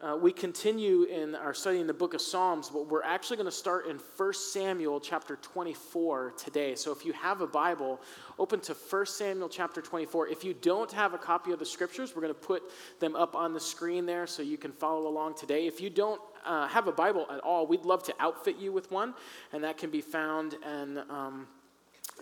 Uh, we continue in our study in the book of Psalms, but we're actually going to start in 1 Samuel chapter 24 today. So if you have a Bible, open to 1 Samuel chapter 24. If you don't have a copy of the scriptures, we're going to put them up on the screen there so you can follow along today. If you don't uh, have a Bible at all, we'd love to outfit you with one, and that can be found in. Um,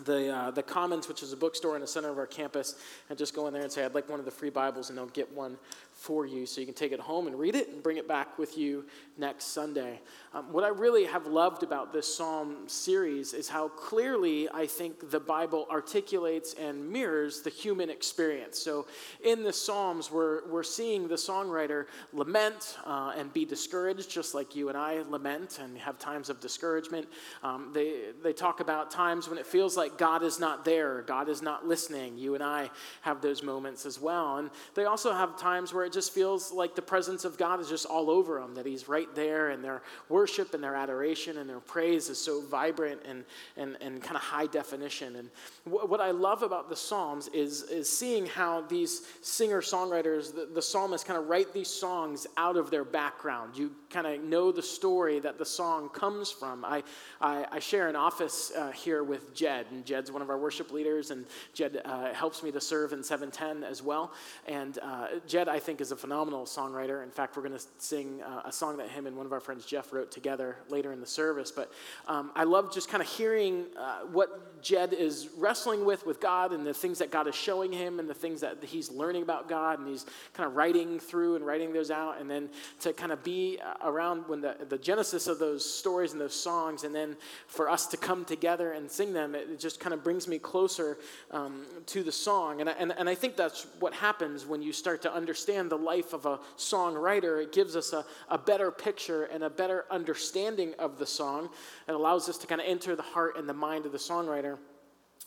the, uh, the Commons, which is a bookstore in the center of our campus, and just go in there and say, I'd like one of the free Bibles, and they'll get one for you so you can take it home and read it and bring it back with you next Sunday. Um, what I really have loved about this psalm series is how clearly I think the Bible articulates and mirrors the human experience. So in the Psalms, we're, we're seeing the songwriter lament uh, and be discouraged, just like you and I lament and have times of discouragement. Um, they, they talk about times when it feels like God is not there, God is not listening. You and I have those moments as well. And they also have times where it just feels like the presence of God is just all over them, that He's right there, and their worship and their adoration and their praise is so vibrant and, and, and kind of high definition. And what I love about the Psalms is, is seeing how these singer songwriters, the, the psalmists, kind of write these songs out of their background. You kind of know the story that the song comes from. I, I, I share an office uh, here with Jed, and Jed's one of our worship leaders, and Jed uh, helps me to serve in 710 as well. And uh, Jed, I think, is a phenomenal songwriter. In fact, we're going to sing uh, a song that him and one of our friends, Jeff, wrote together later in the service. But um, I love just kind of hearing uh, what Jed is wrestling with with God and the things that God is showing him and the things that he's learning about God and he's kind of writing through and writing those out. And then to kind of be around when the, the genesis of those stories and those songs, and then for us to come together and sing them, it just kind of brings me closer um, to the song. And I, and, and I think that's what happens when you start to understand the life of a songwriter, it gives us a, a better picture and a better understanding of the song. It allows us to kind of enter the heart and the mind of the songwriter.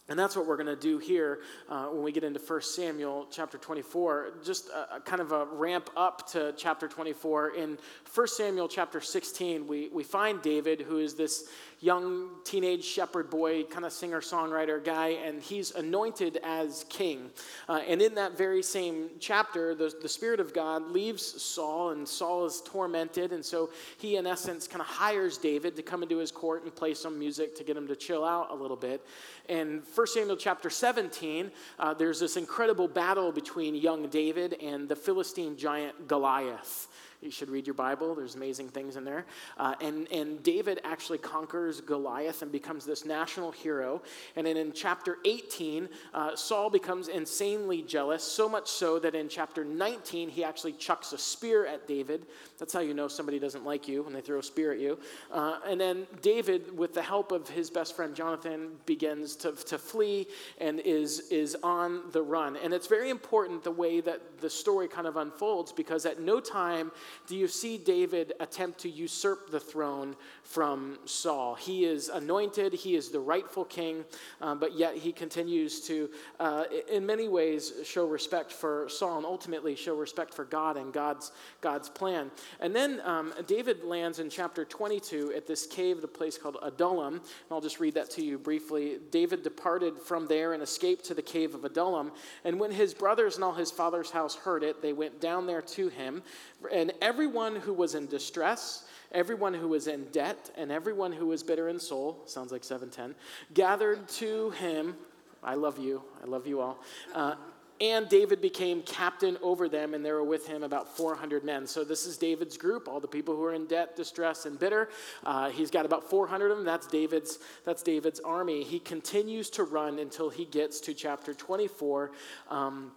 And that's what we're going to do here uh, when we get into 1 Samuel chapter 24. Just a, a, kind of a ramp up to chapter 24. In 1 Samuel chapter 16, we, we find David, who is this young teenage shepherd boy, kind of singer songwriter guy, and he's anointed as king. Uh, and in that very same chapter, the, the Spirit of God leaves Saul, and Saul is tormented. And so he, in essence, kind of hires David to come into his court and play some music to get him to chill out a little bit. In 1 Samuel chapter 17, uh, there's this incredible battle between young David and the Philistine giant Goliath. You should read your Bible. There's amazing things in there. Uh, and, and David actually conquers Goliath and becomes this national hero. And then in chapter 18, uh, Saul becomes insanely jealous, so much so that in chapter 19, he actually chucks a spear at David. That's how you know somebody doesn't like you when they throw a spear at you. Uh, and then David, with the help of his best friend Jonathan, begins to, to flee and is, is on the run. And it's very important the way that the story kind of unfolds because at no time do you see David attempt to usurp the throne from Saul? He is anointed, he is the rightful king, um, but yet he continues to, uh, in many ways, show respect for Saul and ultimately show respect for God and God's, God's plan. And then um, David lands in chapter 22 at this cave, the place called Adullam. And I'll just read that to you briefly. David departed from there and escaped to the cave of Adullam. And when his brothers and all his father's house heard it, they went down there to him. And everyone who was in distress, everyone who was in debt, and everyone who was bitter in soul, sounds like 710, gathered to him. I love you. I love you all. Uh, and David became captain over them, and there were with him about 400 men. So, this is David's group, all the people who are in debt, distress, and bitter. Uh, he's got about 400 of them. That's David's, that's David's army. He continues to run until he gets to chapter 24. Um,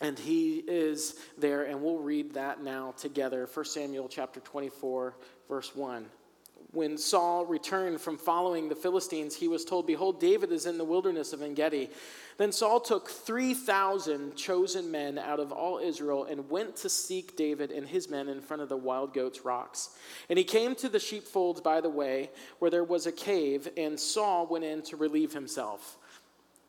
and he is there, and we'll read that now together. 1 Samuel chapter 24, verse 1. When Saul returned from following the Philistines, he was told, Behold, David is in the wilderness of En Gedi. Then Saul took 3,000 chosen men out of all Israel and went to seek David and his men in front of the wild goats' rocks. And he came to the sheepfolds by the way, where there was a cave, and Saul went in to relieve himself.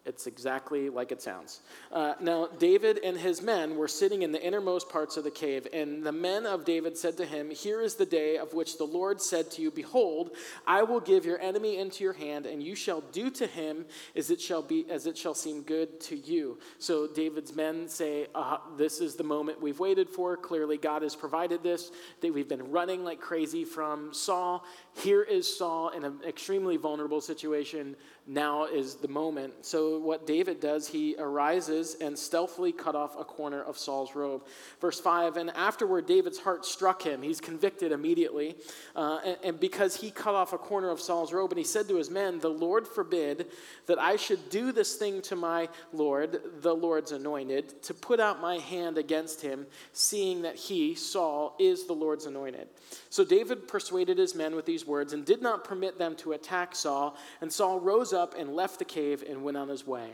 It's exactly like it sounds. Uh, now, David and his men were sitting in the innermost parts of the cave, and the men of David said to him, Here is the day of which the Lord said to you, Behold, I will give your enemy into your hand, and you shall do to him as it shall be, as it shall seem good to you. So David's men say, uh, This is the moment we've waited for. Clearly, God has provided this. That we've been running like crazy from Saul. Here is Saul in an extremely vulnerable situation now is the moment. So, what David does, he arises and stealthily cut off a corner of Saul's robe. Verse 5 And afterward, David's heart struck him. He's convicted immediately. Uh, and, and because he cut off a corner of Saul's robe, and he said to his men, The Lord forbid that I should do this thing to my Lord, the Lord's anointed, to put out my hand against him, seeing that he, Saul, is the Lord's anointed. So David persuaded his men with these words and did not permit them to attack Saul. And Saul rose up and left the cave and went on his way.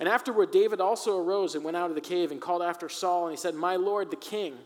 And afterward, David also arose and went out of the cave and called after Saul, and he said, My Lord, the king.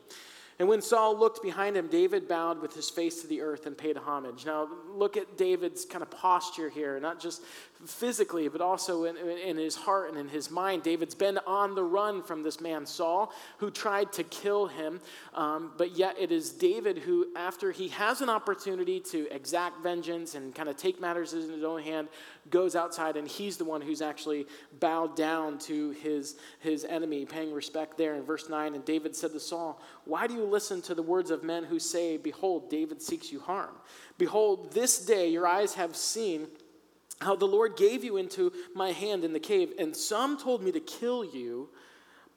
And when Saul looked behind him, David bowed with his face to the earth and paid homage. Now, look at David's kind of posture here, not just physically, but also in, in, his heart and in his mind. David's been on the run from this man, Saul, who tried to kill him. Um, but yet, it is David who, after he has an opportunity to exact vengeance and kind of take matters in his own hand, goes outside and he's the one who's actually bowed down to his, his enemy, paying respect there in verse 9. And David said to Saul, Why do you listen to the words of men who say, Behold, David seeks you harm? Behold, this day your eyes have seen how the Lord gave you into my hand in the cave, and some told me to kill you,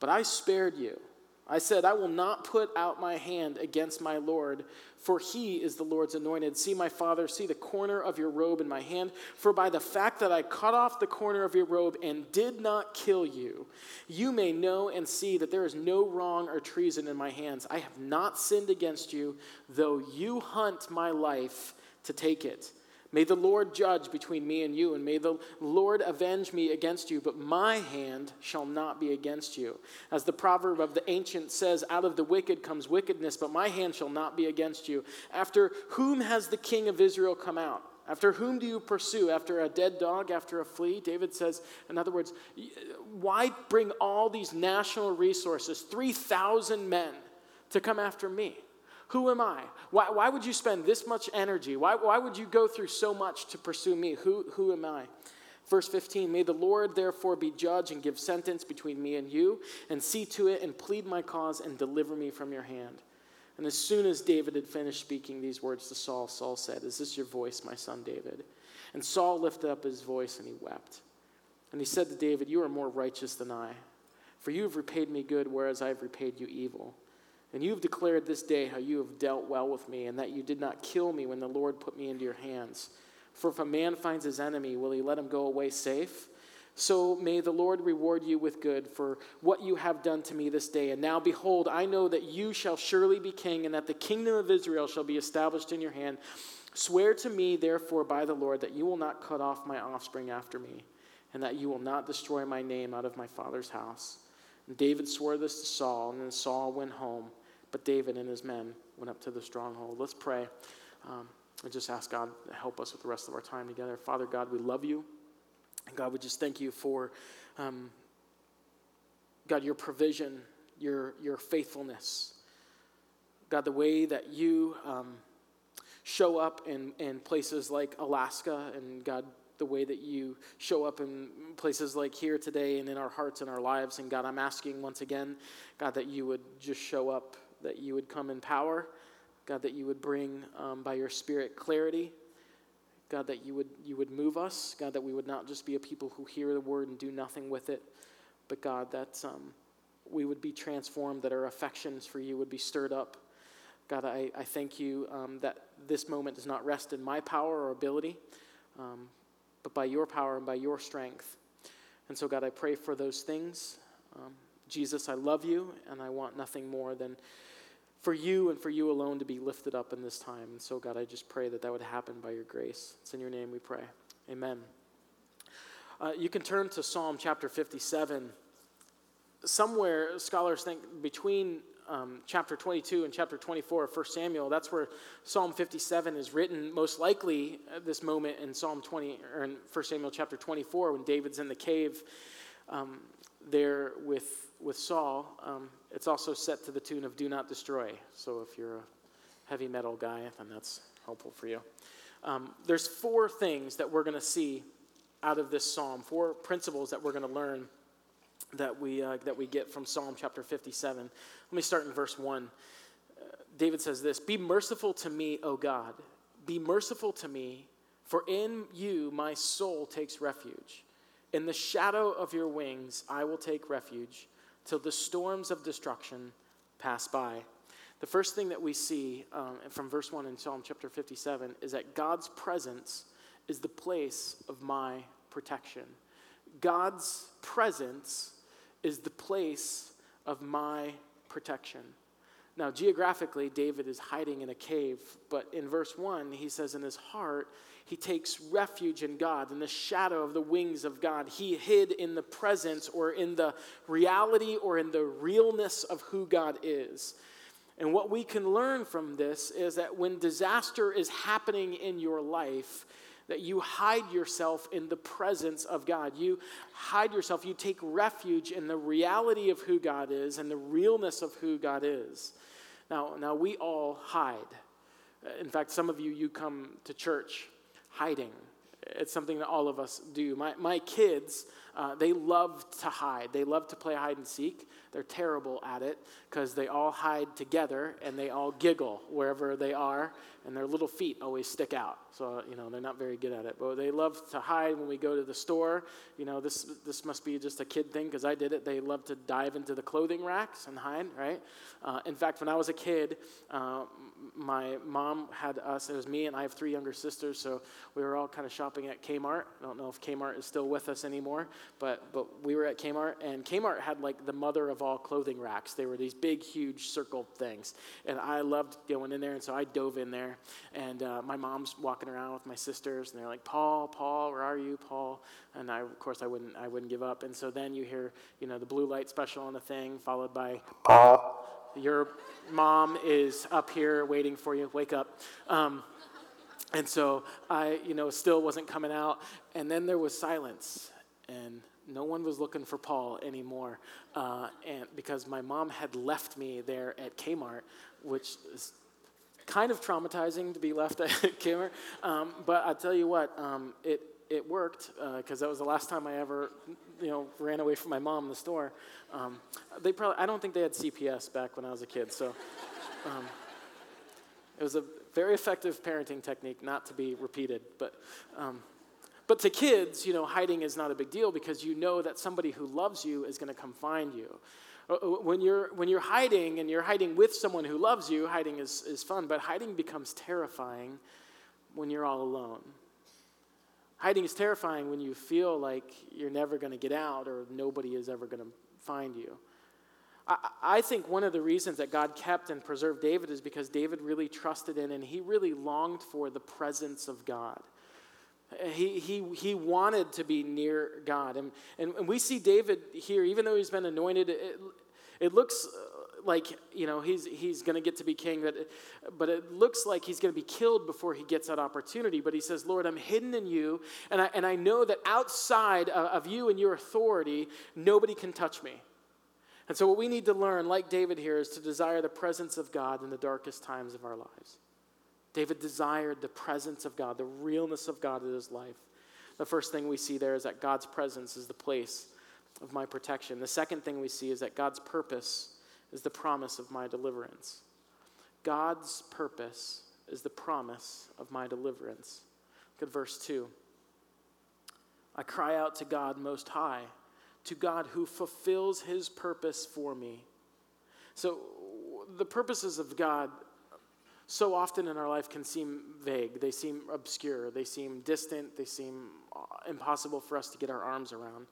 but I spared you. I said, I will not put out my hand against my Lord, for he is the Lord's anointed. See, my father, see the corner of your robe in my hand. For by the fact that I cut off the corner of your robe and did not kill you, you may know and see that there is no wrong or treason in my hands. I have not sinned against you, though you hunt my life to take it. May the Lord judge between me and you, and may the Lord avenge me against you, but my hand shall not be against you. As the proverb of the ancient says, out of the wicked comes wickedness, but my hand shall not be against you. After whom has the king of Israel come out? After whom do you pursue? After a dead dog, after a flea? David says, in other words, why bring all these national resources, 3,000 men, to come after me? Who am I? Why, why would you spend this much energy? Why, why would you go through so much to pursue me? Who, who am I? Verse 15 May the Lord therefore be judge and give sentence between me and you, and see to it and plead my cause and deliver me from your hand. And as soon as David had finished speaking these words to Saul, Saul said, Is this your voice, my son David? And Saul lifted up his voice and he wept. And he said to David, You are more righteous than I, for you have repaid me good, whereas I have repaid you evil. And you have declared this day how you have dealt well with me, and that you did not kill me when the Lord put me into your hands. For if a man finds his enemy, will he let him go away safe? So may the Lord reward you with good for what you have done to me this day. And now, behold, I know that you shall surely be king, and that the kingdom of Israel shall be established in your hand. Swear to me, therefore, by the Lord, that you will not cut off my offspring after me, and that you will not destroy my name out of my father's house. And David swore this to Saul, and then Saul went home. But David and his men went up to the stronghold. Let's pray um, and just ask God to help us with the rest of our time together. Father God, we love you. And God, we just thank you for, um, God, your provision, your, your faithfulness. God, the way that you um, show up in, in places like Alaska, and God, the way that you show up in places like here today and in our hearts and our lives. And God, I'm asking once again, God, that you would just show up that you would come in power. God, that you would bring um, by your Spirit clarity. God, that you would, you would move us. God, that we would not just be a people who hear the word and do nothing with it, but God, that um, we would be transformed, that our affections for you would be stirred up. God, I, I thank you um, that this moment does not rest in my power or ability, um, but by your power and by your strength. And so, God, I pray for those things. Um, Jesus, I love you, and I want nothing more than for you and for you alone to be lifted up in this time. And so, God, I just pray that that would happen by your grace. It's in your name we pray. Amen. Uh, you can turn to Psalm chapter 57. Somewhere, scholars think between um, chapter 22 and chapter 24 of 1 Samuel, that's where Psalm 57 is written. Most likely, at this moment in Psalm 20 or in 1 Samuel chapter 24, when David's in the cave um, there with with Saul. Um, it's also set to the tune of "Do Not Destroy." So if you're a heavy metal guy, then that's helpful for you. Um, there's four things that we're going to see out of this psalm, four principles that we're going to learn that we, uh, that we get from Psalm chapter 57. Let me start in verse 1. Uh, David says this Be merciful to me, O God. Be merciful to me, for in you my soul takes refuge. In the shadow of your wings I will take refuge till the storms of destruction pass by. The first thing that we see um, from verse 1 in Psalm chapter 57 is that God's presence is the place of my protection. God's presence is the place of my protection. Now, geographically, David is hiding in a cave, but in verse 1, he says in his heart, he takes refuge in God, in the shadow of the wings of God. He hid in the presence or in the reality or in the realness of who God is. And what we can learn from this is that when disaster is happening in your life, that you hide yourself in the presence of God. You hide yourself, you take refuge in the reality of who God is and the realness of who God is. Now, now we all hide. In fact, some of you, you come to church hiding. It's something that all of us do. My, my kids, uh, they love to hide. They love to play hide and seek. They're terrible at it because they all hide together and they all giggle wherever they are, and their little feet always stick out. So, you know, they're not very good at it. But they love to hide when we go to the store. You know, this, this must be just a kid thing because I did it. They love to dive into the clothing racks and hide, right? Uh, in fact, when I was a kid, uh, my mom had us, it was me and I have three younger sisters, so we were all kind of shopping at Kmart. I don't know if Kmart is still with us anymore, but, but we were at Kmart, and Kmart had like the mother of all clothing racks. They were these big, huge circle things. And I loved going in there, and so I dove in there. And uh, my mom's walking around with my sisters, and they're like, Paul, Paul, where are you, Paul? And I, of course, I wouldn't, I wouldn't give up. And so then you hear, you know, the blue light special on the thing, followed by, Paul, your mom is up here waiting for you. Wake up. Um, and so I, you know, still wasn't coming out. And then there was silence. And no one was looking for Paul anymore, uh, and because my mom had left me there at Kmart, which is kind of traumatizing to be left at Kmart. Um, but I tell you what, um, it it worked because uh, that was the last time I ever, you know, ran away from my mom in the store. Um, they probably I don't think they had CPS back when I was a kid, so um, it was a very effective parenting technique, not to be repeated, but. Um, but to kids, you know, hiding is not a big deal because you know that somebody who loves you is going to come find you. Uh, uh, when you're, when you're hiding and you're hiding with someone who loves you, hiding is, is fun, but hiding becomes terrifying when you're all alone. Hiding is terrifying when you feel like you're never going to get out or nobody is ever going to find you. I, think one of the reasons that God kept and preserved David is because David really trusted in and he really longed for the presence of God. He, he, he wanted to be near God. And, and, and we see David here, even though he's been anointed, it, it looks like, you know, he's, he's going to get to be king, but, but it looks like he's going to be killed before he gets that opportunity. But he says, Lord, I'm hidden in you, and I, and I know that outside of you and your authority, nobody can touch me. And so, what we need to learn, like David here, is to desire the presence of God in the darkest times of our lives. David desired the presence of God, the realness of God in his life. The first thing we see there is that God's presence is the place of my protection. The second thing we see is that God's purpose is the promise of my deliverance. God's purpose is the promise of my deliverance. Look at verse 2. I cry out to God Most High, to God who fulfills his purpose for me. So, the purposes of God so often in our life can seem vague. They seem obscure. They seem distant. They seem uh, impossible for us to get our arms around.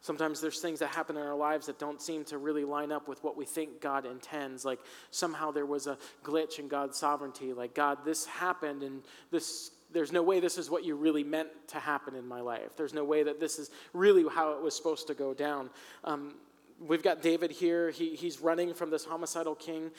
Sometimes there's things that happen in our lives that don't seem to really line up with what we think God intends. Like somehow there was a glitch in God's sovereignty. Like, God, this happened and this there's no way this is what you really meant to happen in my life. There's no way that this is really how it was supposed to go down. Um, we've got David here. He, he's running from this homicidal king.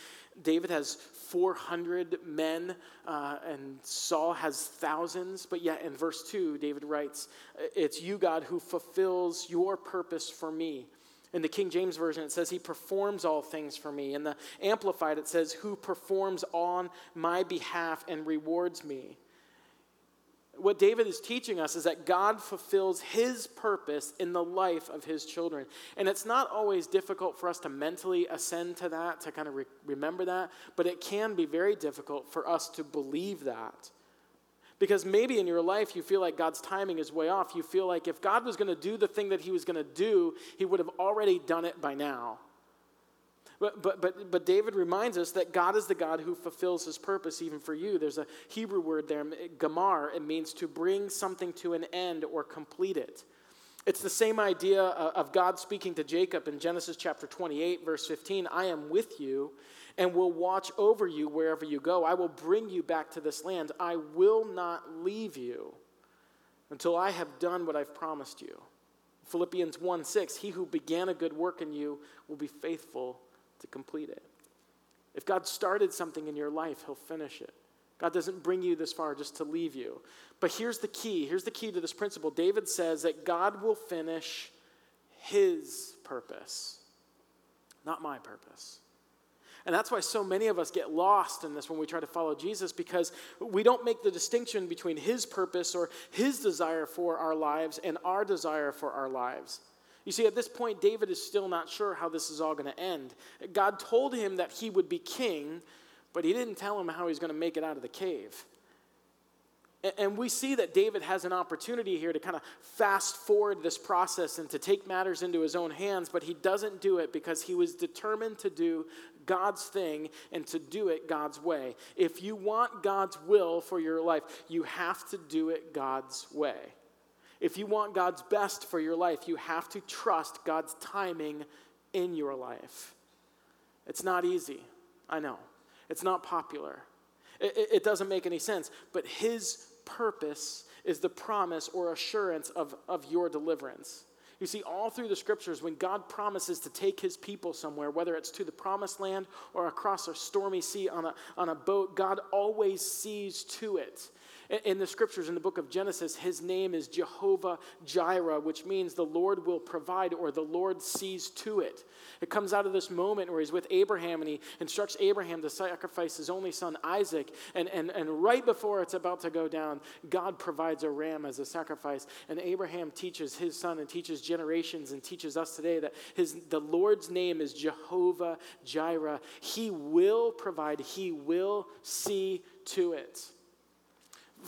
David has 400 men, uh, and Saul has thousands. But yet, in verse 2, David writes, It's you, God, who fulfills your purpose for me. In the King James Version, it says, He performs all things for me. In the Amplified, it says, Who performs on my behalf and rewards me what David is teaching us is that God fulfills his purpose in the life of his children. And it's not always difficult for us to mentally ascend to that, to kind of re- remember that, but it can be very difficult for us to believe that. Because maybe in your life you feel like God's timing is way off. You feel like if God was going to do the thing that he was going to do, he would have already done it by now. But, but, but, but David reminds us that God is the God who fulfills his purpose even for you. There's a Hebrew word there, gamar. It means to bring something to an end or complete it. It's the same idea uh, of God speaking to Jacob in Genesis chapter 28, verse 15 I am with you and will watch over you wherever you go. I will bring you back to this land. I will not leave you until I have done what I've promised you. Philippians 1 6, he who began a good work in you will be faithful to complete it. If God started something in your life, He'll finish it. God doesn't bring you this far just to leave you. But here's the key here's the key to this principle. David says that God will finish His purpose, not my purpose. And that's why so many of us get lost in this when we try to follow Jesus because we don't make the distinction between his purpose or his desire for our lives and our desire for our lives. You see, at this point, David is still not sure how this is all going to end. God told him that he would be king, but he didn't tell him how he's going to make it out of the cave. And we see that David has an opportunity here to kind of fast forward this process and to take matters into his own hands, but he doesn't do it because he was determined to do God's thing and to do it God's way. If you want God's will for your life, you have to do it God's way. If you want God's best for your life, you have to trust God's timing in your life. It's not easy, I know. It's not popular. It, it, doesn't make any sense. But His purpose is the promise or assurance of, of your deliverance. You see, all through the scriptures, when God promises to take his people somewhere, whether it's to the promised land or across a stormy sea on a, on a boat, God always sees to it. In the scriptures, in the book of Genesis, his name is Jehovah Jireh, which means the Lord will provide or the Lord sees to it. It comes out of this moment where he's with Abraham and he instructs Abraham to sacrifice his only son Isaac. And, and, and right before it's about to go down, God provides a ram as a sacrifice. And Abraham teaches his son and teaches generations and teaches us today that his, the Lord's name is Jehovah Jireh. He will provide, he will see to it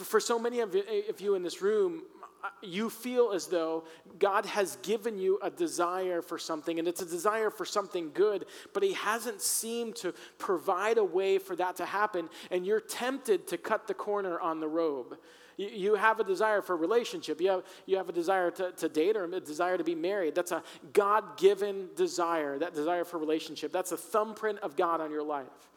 for so many eh, of you in this room, you feel as though God has given you a desire for something, and it's a desire for something good, but He hasn't seemed to provide a way for that to happen, and you're tempted to cut the corner on the robe. You, have a desire for a relationship, you have, you have a desire to, to date or a desire to be married. That's a God given desire, that desire for relationship. That's a thumbprint of God on your life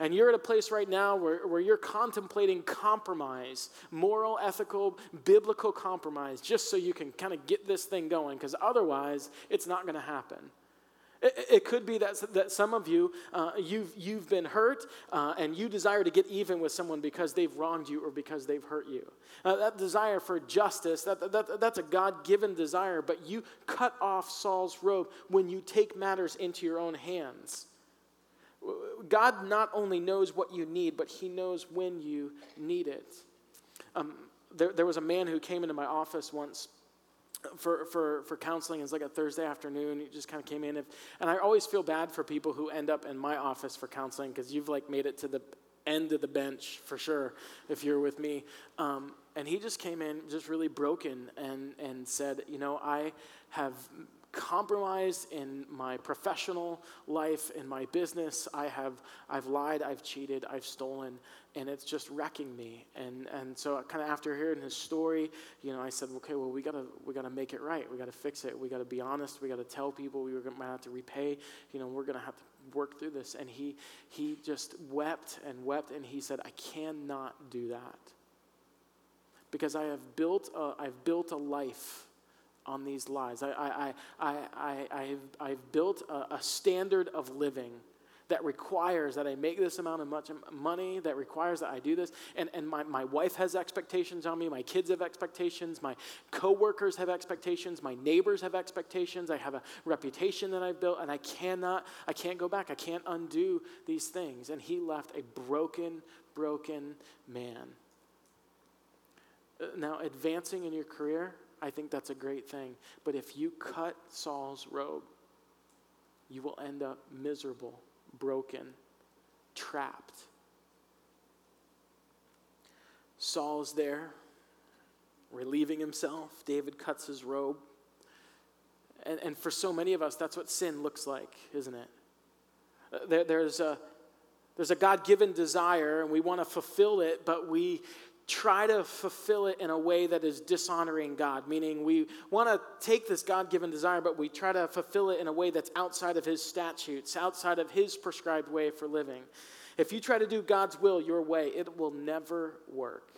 and you're at a place right now where, where you're contemplating compromise, moral, ethical, biblical compromise, just so you can kind of get this thing going, because otherwise it's not going to happen. It, it, could be that, that some of you, uh, you've, you've been hurt uh, and you desire to get even with someone because they've wronged you or because they've hurt you. Uh, that desire for justice, that, that, that's a God given desire, but you cut off Saul's robe when you take matters into your own hands. God not only knows what you need, but He knows when you need it. Um, there, there was a man who came into my office once for, for, for counseling. It was like a Thursday afternoon. He just kind of came in. And, and I always feel bad for people who end up in my office for counseling because you've like made it to the end of the bench for sure if you're with me. Um, and he just came in just really broken and, and said, You know, I have compromised in my professional life, in my business. I have, I've lied, I've cheated, I've stolen, and it's just wrecking me. And, and so kind of after hearing his story, you know, I said, okay, well, we gotta, we gotta make it right. We gotta fix it. We gotta be honest. We gotta tell people we might have to repay. You know, we're gonna have to work through this. And he, he just wept and wept, and he said, I cannot do that because I have built a, I've built a life on these lies. I, I, I, I, I, have, I've built a, a standard of living that requires that I make this amount of much money, that requires that I do this. And, and my, my wife has expectations on me, my kids have expectations, my coworkers have expectations, my neighbors have expectations. I have a reputation that I've built, and I cannot, I can't go back. I can't undo these things. And he left a broken, broken man. Uh, now, advancing in your career, I think that's a great thing. But if you cut Saul's robe, you will end up miserable, broken, trapped. Saul's there, relieving himself. David cuts his robe. And, and for so many of us, that's what sin looks like, isn't it? Uh, there, there's a, there's a God given desire, and we want to fulfill it, but we try to fulfill it in a way that is dishonoring God, meaning we want to take this God given desire, but we try to fulfill it in a way that's outside of His statutes, outside of His prescribed way for living. If you try to do God's will your way, it will never work.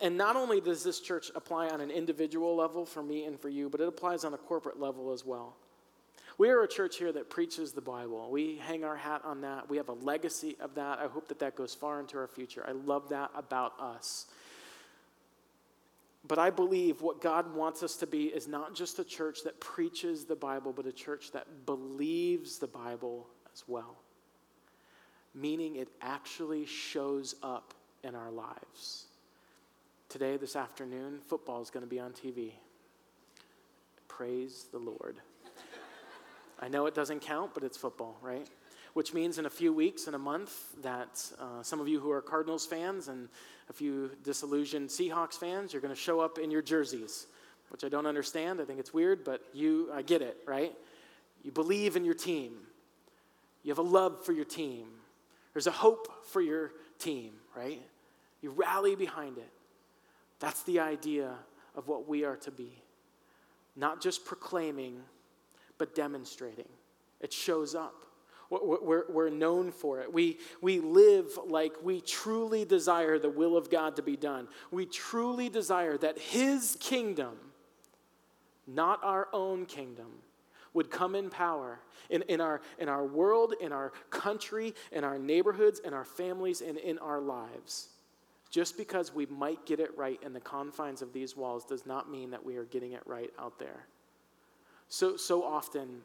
And not only does this church apply on an individual level for me and for you, but it applies on a corporate level as well. We are a church here that preaches the Bible. We hang our hat on that. We have a legacy of that. I hope that that goes far into our future. I love that about us. But I believe what God wants us to be is not just a church that preaches the Bible, but a church that believes the Bible as well. Meaning it actually shows up in our lives. Today, this afternoon, football is going to be on TV. Praise the Lord. I know it doesn't count, but it's football, right? Which means in a few weeks, in a month, that uh, some of you who are Cardinals fans and a few disillusioned Seahawks fans, you're going to show up in your jerseys, which I don't understand. I think it's weird, but you, I get it, right? You believe in your team. You have a love for your team. There's a hope for your team, right? You rally behind it. That's the idea of what we are to be. Not just proclaiming but demonstrating. It shows up. We're, known for it. We, we live like we truly desire the will of God to be done. We truly desire that His kingdom, not our own kingdom, would come in power in, in, our, in our world, in our country, in our neighborhoods, in our families, and in our lives. Just because we might get it right in the confines of these walls does not mean that we are getting it right out there. So, so often,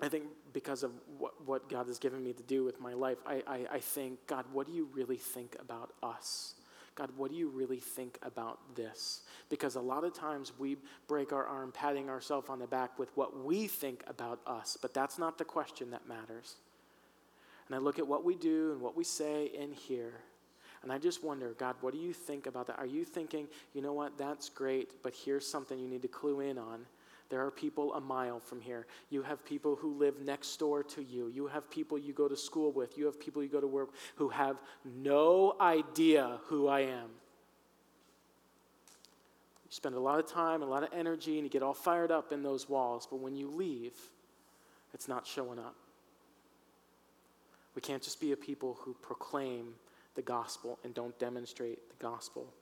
I think because of what, what God has given me to do with my life, I, I, I think, God, what do you really think about us? God, what do you really think about this? Because a lot of times we break our arm patting ourselves on the back with what we think about us, but that's not the question that matters. And I look at what we do and what we say in here, and I just wonder, God, what do you think about that? Are you thinking, you know what, that's great, but here's something you need to clue in on? There are people a mile from here. You have people who live next door to you. You have people you go to school with. You have people you go to work who have no idea who I am. You spend a lot of time, a lot of energy, and you get all fired up in those walls, but when you leave, it's not showing up. We can't just be a people who proclaim the gospel and don't demonstrate the gospel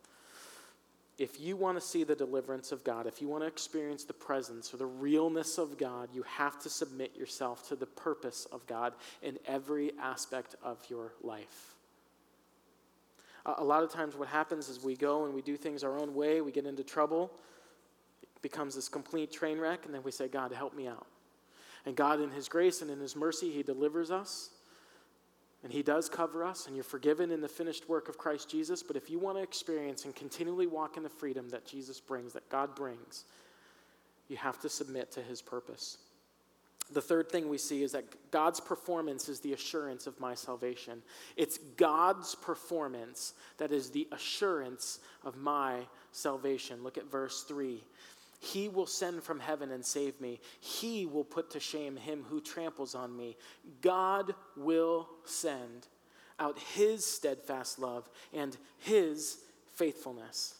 if you want to see the deliverance of God, if you want to experience the presence or the realness of God, you have to submit yourself to the purpose of God in every aspect of your life. a lot of times, what happens is we go and we do things our own way, we get into trouble, it becomes this complete train wreck, and then we say, God, help me out. And God, in His grace and in His mercy, He delivers us. And He does cover us, and you're forgiven in the finished work of Christ Jesus. But if you want to experience and continually walk in the freedom that Jesus brings, that God brings, you have to submit to His purpose. The third thing we see is that God's performance is the assurance of my salvation. It's God's performance that is the assurance of my salvation. Look at verse 3. He will send from heaven and save me. He will put to shame him who tramples on me. God will send out his steadfast love and his faithfulness.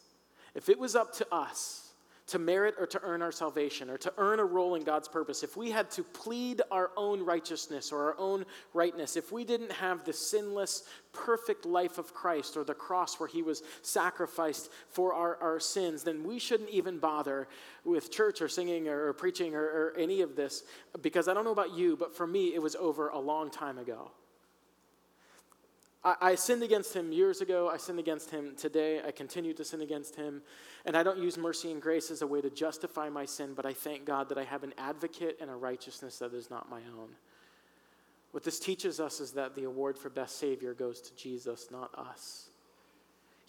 If it was up to us to merit or to earn our salvation or to earn a role in God's purpose, if we had to plead our own righteousness or our own rightness, if we didn't have the sinless, perfect life of Christ or the cross where he was sacrificed for our, our sins, then we shouldn't even bother with church or singing or, or preaching or, or any of this because I don't know about you, but for me, it was over a long time ago. I, I sinned against him years ago. I sinned against him today. I continue to sin against him. And I don't use mercy and grace as a way to justify my sin, but I thank God that I have an advocate and a righteousness that is not my own. What this teaches us is that the award for best Savior goes to Jesus, not us.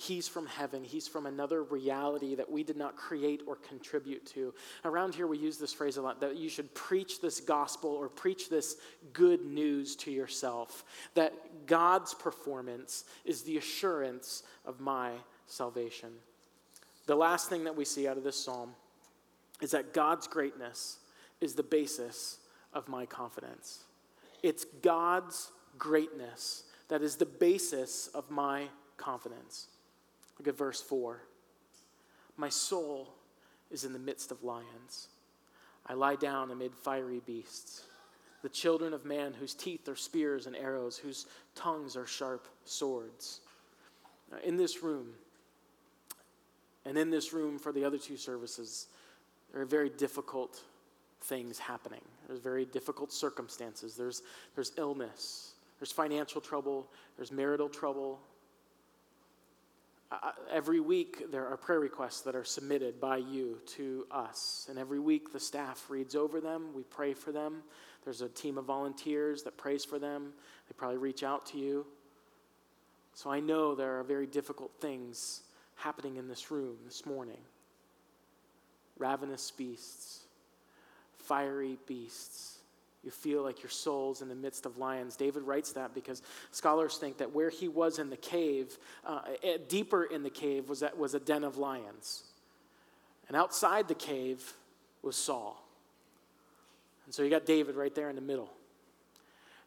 He's from heaven. He's from another reality that we did not create or contribute to. Around here, we use this phrase a lot that you should preach this gospel or preach this good news to yourself. That God's performance is the assurance of my salvation. The last thing that we see out of this psalm is that God's greatness is the basis of my confidence. It's God's greatness that is the basis of my confidence. Look at verse 4. My soul is in the midst of lions. I lie down amid fiery beasts, the children of man whose teeth are spears and arrows, whose tongues are sharp swords. In this room, and in this room for the other two services, there are very difficult things happening. There's very difficult circumstances. There's, there's illness, there's financial trouble, there's marital trouble, uh, every week there are prayer requests that are submitted by you to us. And every week the staff reads over them. We pray for them. There's a team of volunteers that prays for them. They probably reach out to you. So I know there are very difficult things happening in this room this morning ravenous beasts, fiery beasts, you feel like your soul's in the midst of lions. David writes that because scholars think that where he was in the cave, uh, eh, deeper in the cave, was, that, was a den of lions. And outside the cave was Saul. And so you got David right there in the middle.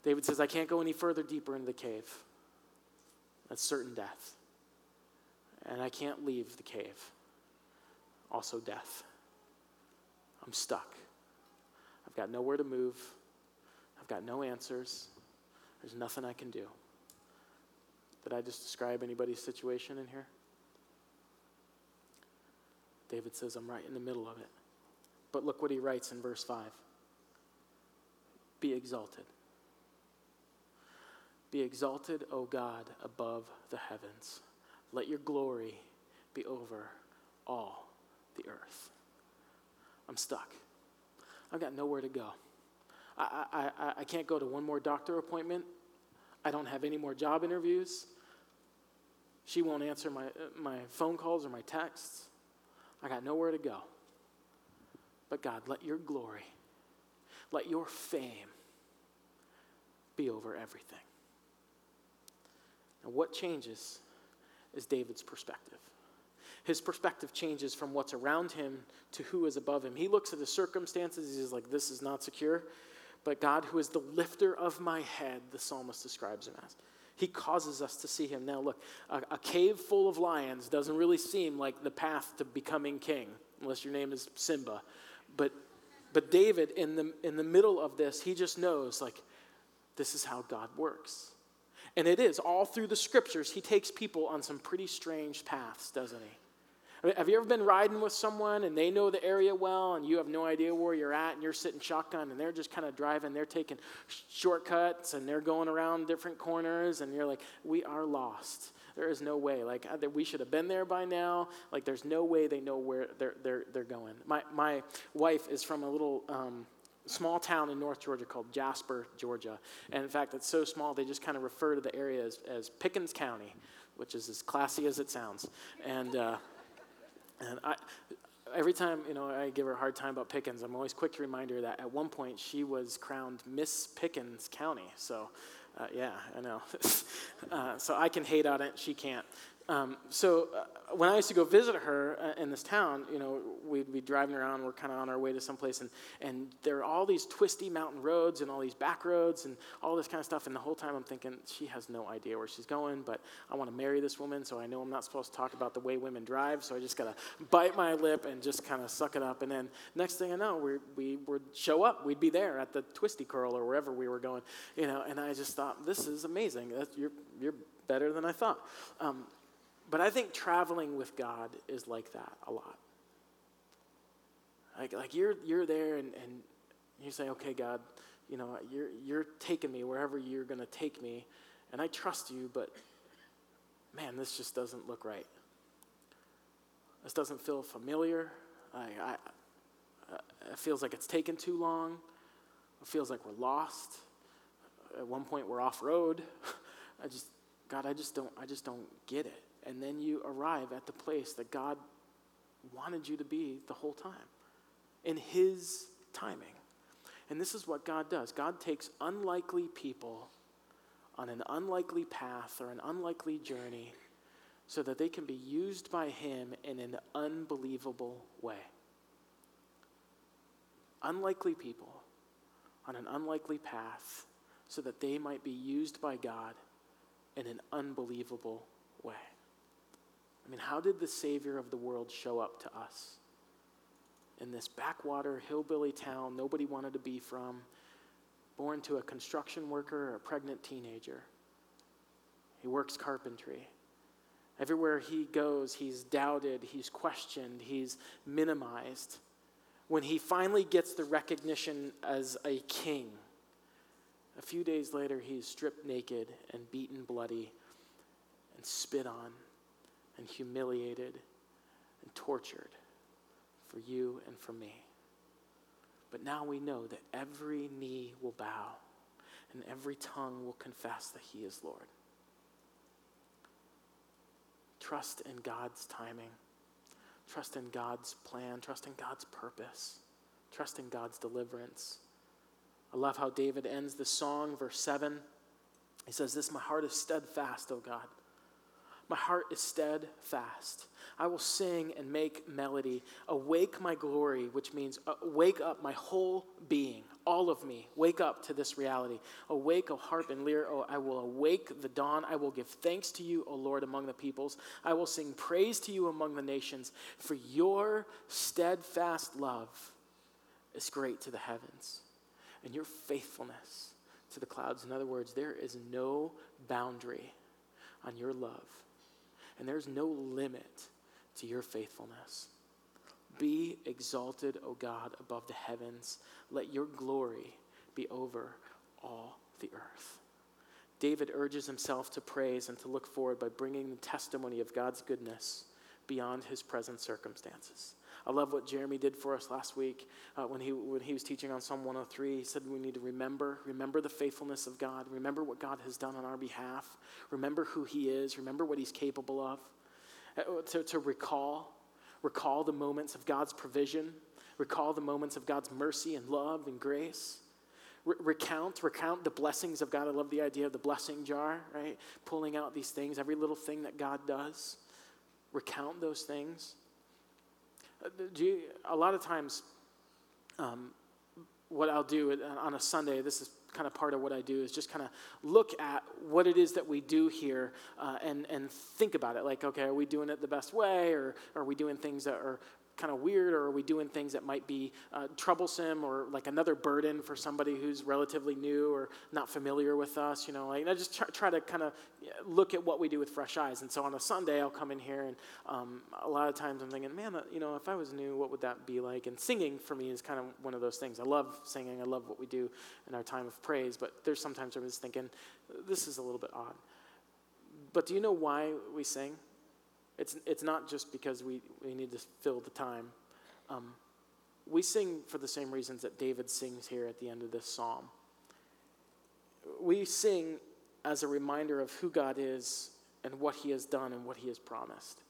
David says, I can't go any further deeper into the cave. That's certain death. And I can't leave the cave. Also, death. I'm stuck. I've got nowhere to move. I've got no answers. There's nothing I can do. Did I just describe anybody's situation in here? David says, I'm right in the middle of it. But look what he writes in verse 5 Be exalted. Be exalted, O God, above the heavens. Let your glory be over all the earth. I'm stuck. I've got nowhere to go. I, I, I can't go to one more doctor appointment. I don't have any more job interviews. She won't answer my, my phone calls or my texts. I got nowhere to go. But God, let your glory, let your fame be over everything. And what changes is David's perspective. His perspective changes from what's around him to who is above him. He looks at the circumstances, he's like, this is not secure but God, who is the lifter of my head, the psalmist describes him as. He causes us to see him. Now, look, a, a, cave full of lions doesn't really seem like the path to becoming king, unless your name is Simba. But, but David, in the, in the middle of this, he just knows, like, this is how God works. And it is, all through the scriptures, he takes people on some pretty strange paths, doesn't he? Have you ever been riding with someone and they know the area well and you have no idea where you're at and you're sitting shotgun and they're just kind of driving, they're taking shortcuts and they're going around different corners and you're like, we are lost. There is no way. Like, we should have been there by now. Like, there's no way they know where they're, they're, they're going. My, my wife is from a little um, small town in North Georgia called Jasper, Georgia. And in fact, it's so small, they just kind of refer to the area as, as Pickens County, which is as classy as it sounds. And, uh, and I, every time you know I give her a hard time about Pickens, I'm always quick to remind her that at one point she was crowned Miss Pickens County. So, uh, yeah, I know. uh, so I can hate on it, she can't. Um, so uh, when I used to go visit her uh, in this town, you know, we'd be driving around. We're kind of on our way to someplace, and and there are all these twisty mountain roads and all these back roads and all this kind of stuff. And the whole time I'm thinking she has no idea where she's going, but I want to marry this woman, so I know I'm not supposed to talk about the way women drive. So I just gotta bite my lip and just kind of suck it up. And then next thing I know, we we would show up. We'd be there at the twisty curl or wherever we were going, you know. And I just thought this is amazing. That's, you're you're better than I thought. Um, but I think traveling with God is like that a lot. Like, like you're, you're there and, and you say, okay, God, you know, you're, you're taking me wherever you're going to take me, and I trust you, but man, this just doesn't look right. This doesn't feel familiar. I, I, uh, it feels like it's taken too long. It feels like we're lost. At one point, we're off road. I just, God, I just don't, I just don't get it and then you arrive at the place that God wanted you to be the whole time in His timing. And this is what God does God takes unlikely people on an unlikely path or an unlikely journey so that they can be used by Him in an unbelievable way. Unlikely people on an unlikely path so that they might be used by God in an unbelievable way. I mean, how did the Savior of the world show up to us? In this backwater hillbilly town nobody wanted to be from, born to a construction worker or a pregnant teenager. He works carpentry. Everywhere he goes, he's doubted, he's questioned, he's minimized. When he finally gets the recognition as a king, a few days later, he's stripped naked and beaten bloody and spit on and humiliated and tortured for you and for me. But now we know that every knee will bow and every tongue will confess that He is Lord. Trust in God's timing. Trust in God's plan. Trust in God's purpose. Trust in God's deliverance. I love how David ends the song, verse 7. He says, This, my heart is steadfast, O God. My heart is steadfast. I will sing and make melody. Awake my glory, which means uh, wake up my whole being, all of me. Wake up to this reality. Awake, O harp and lyre. Oh, I will awake the dawn. I will give thanks to you, O Lord, among the peoples. I will sing praise to you among the nations, for your steadfast love is great to the heavens, and your faithfulness to the clouds. In other words, there is no boundary on your love and there's no limit to your faithfulness. Be exalted, O God, above the heavens. Let your glory be over all the earth. David urges himself to praise and to look forward by bringing the testimony of God's goodness beyond his present circumstances. I love what Jeremy did for us last week uh, when, he, when he was teaching on Psalm 103. He said we need to remember, remember the faithfulness of God, remember what God has done on our behalf, remember who he is, remember what he's capable of. Uh, to, to recall, recall the moments of God's provision, recall the moments of God's mercy and love and grace. Recount, recount the blessings of God. I love the idea of the blessing jar, right? Pulling out these things, every little thing that God does. Recount those things. You, a lot of times, um, what I'll do on a Sunday, this is kind of part of what I do, is just kind of look at what it is that we do here uh, and, and think about it. Like, okay, are we doing it the best way, or are we doing things that are kind of weird, or are we doing things that might be uh, troublesome or like another burden for somebody who's relatively new or not familiar with us? You know, like I just try, try to kind of look at what we do with fresh eyes. And so on a Sunday, I'll come in here, and um, a lot of times I'm thinking, man, you know, if I was new, what would that be like? And singing for me is kind of one of those things. I love singing. I love what we do in our time of praise. But there's sometimes I'm just thinking, this is a little bit odd. But do you know why we sing? It's, it's not just because we, we need to fill the time. Um, we sing for the same reasons that David sings here at the end of this psalm. We sing as a reminder of who God is and what he has done and what he has promised.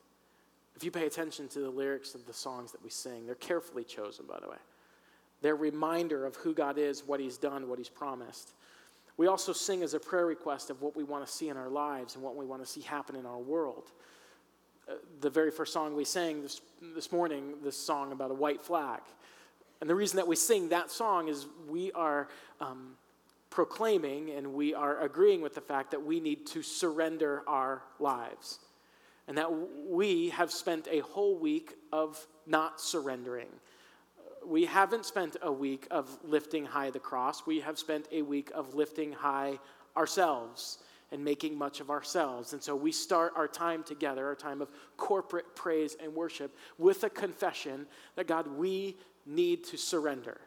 If you pay attention to the lyrics of the songs that we sing, they're carefully chosen, by the way. They're a reminder of who God is, what he's done, what he's promised. We also sing as a prayer request of what we want to see in our lives and what we want to see happen in our world. Uh, the very first song we sang this, this morning, this song about a white flag. And the reason that we sing that song is we are um, proclaiming and we are agreeing with the fact that we need to surrender our lives. And that we have spent a whole week of not surrendering. We haven't spent a week of lifting high the cross. We have spent a week of lifting high ourselves and making much of ourselves. And so we start our time together, our time of corporate praise and worship, with a confession that God, we need to surrender.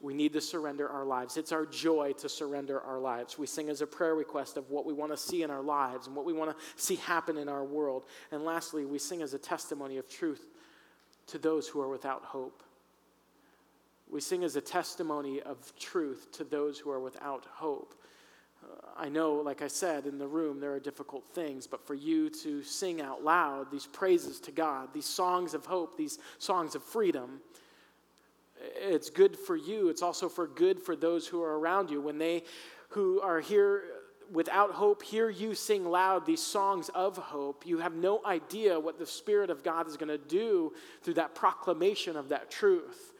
We need to surrender our lives. It's our joy to surrender our lives. We sing as a prayer request of what we want to see in our lives and what we want to see happen in our world. And lastly, we sing as a testimony of truth to those who are without hope. We sing as a testimony of truth to those who are without hope. I know, like I said, in the room there are difficult things, but for you to sing out loud these praises to God, these songs of hope, these songs of freedom, it's good for you. It's also for good for those who are around you. When they who are here without hope hear you sing loud these songs of hope, you have no idea what the Spirit of God is going to do through that proclamation of that truth.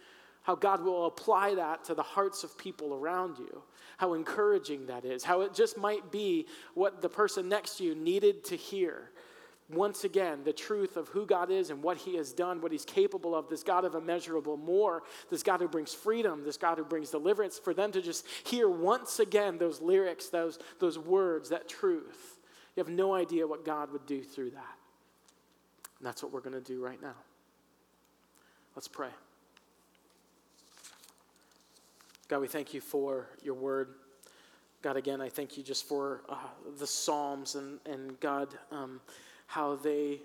How God will apply that to the hearts of people around you how encouraging that is, how it just might be what the person next to you needed to hear. Once again, the truth of who God is and what He has done, what He's capable of, this God of immeasurable more, this God who brings freedom, this God who brings deliverance, for them to just hear once again those lyrics, those, those words, that truth. You have no idea what God would do through that. And that's what we're going to do right now. Let's pray. God, we thank you for your word. God, again, I thank you just for uh, the Psalms and, and God, um, how they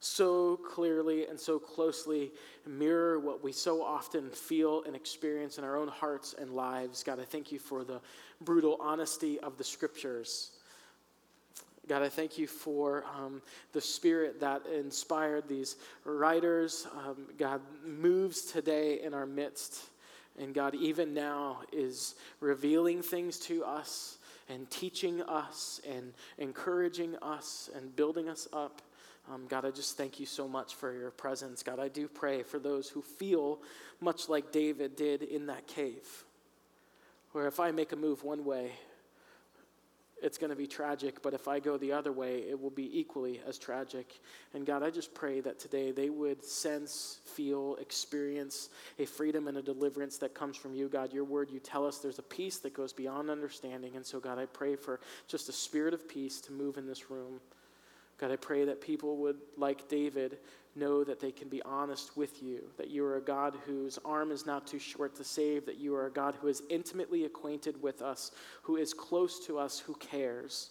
so clearly and so closely mirror what we so often feel and experience in our own hearts and lives. God, I thank you for the brutal honesty of the scriptures. God, I thank you for um, the spirit that inspired these writers. Um, God moves today in our midst. And God, even now, is revealing things to us and teaching us and encouraging us and building us up. Um, God, I just thank you so much for your presence. God, I do pray for those who feel much like David did in that cave, where if I make a move one way, it's going to be tragic, but if I go the other way, it will be equally as tragic. And God, I just pray that today they would sense, feel, experience a freedom and a deliverance that comes from you. God, your word, you tell us there's a peace that goes beyond understanding. And so, God, I pray for just a spirit of peace to move in this room. God, I pray that people would, like David, know that they can be honest with you, that you are a God whose arm is not too short to save, that you are a God who is intimately acquainted with us, who is close to us, who cares,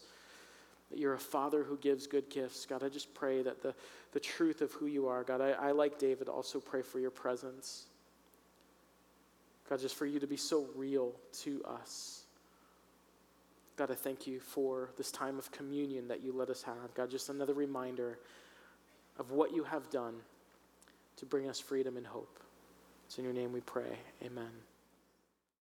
that you're a Father who gives good gifts. God, I just pray that the, the truth of who you are, God, I, I like David, also pray for your presence. God, just for you to be so real to us. God, I thank you for this time of communion that you let us have. God, just another reminder of what you have done to bring us freedom and hope. It's in your name we pray. Amen.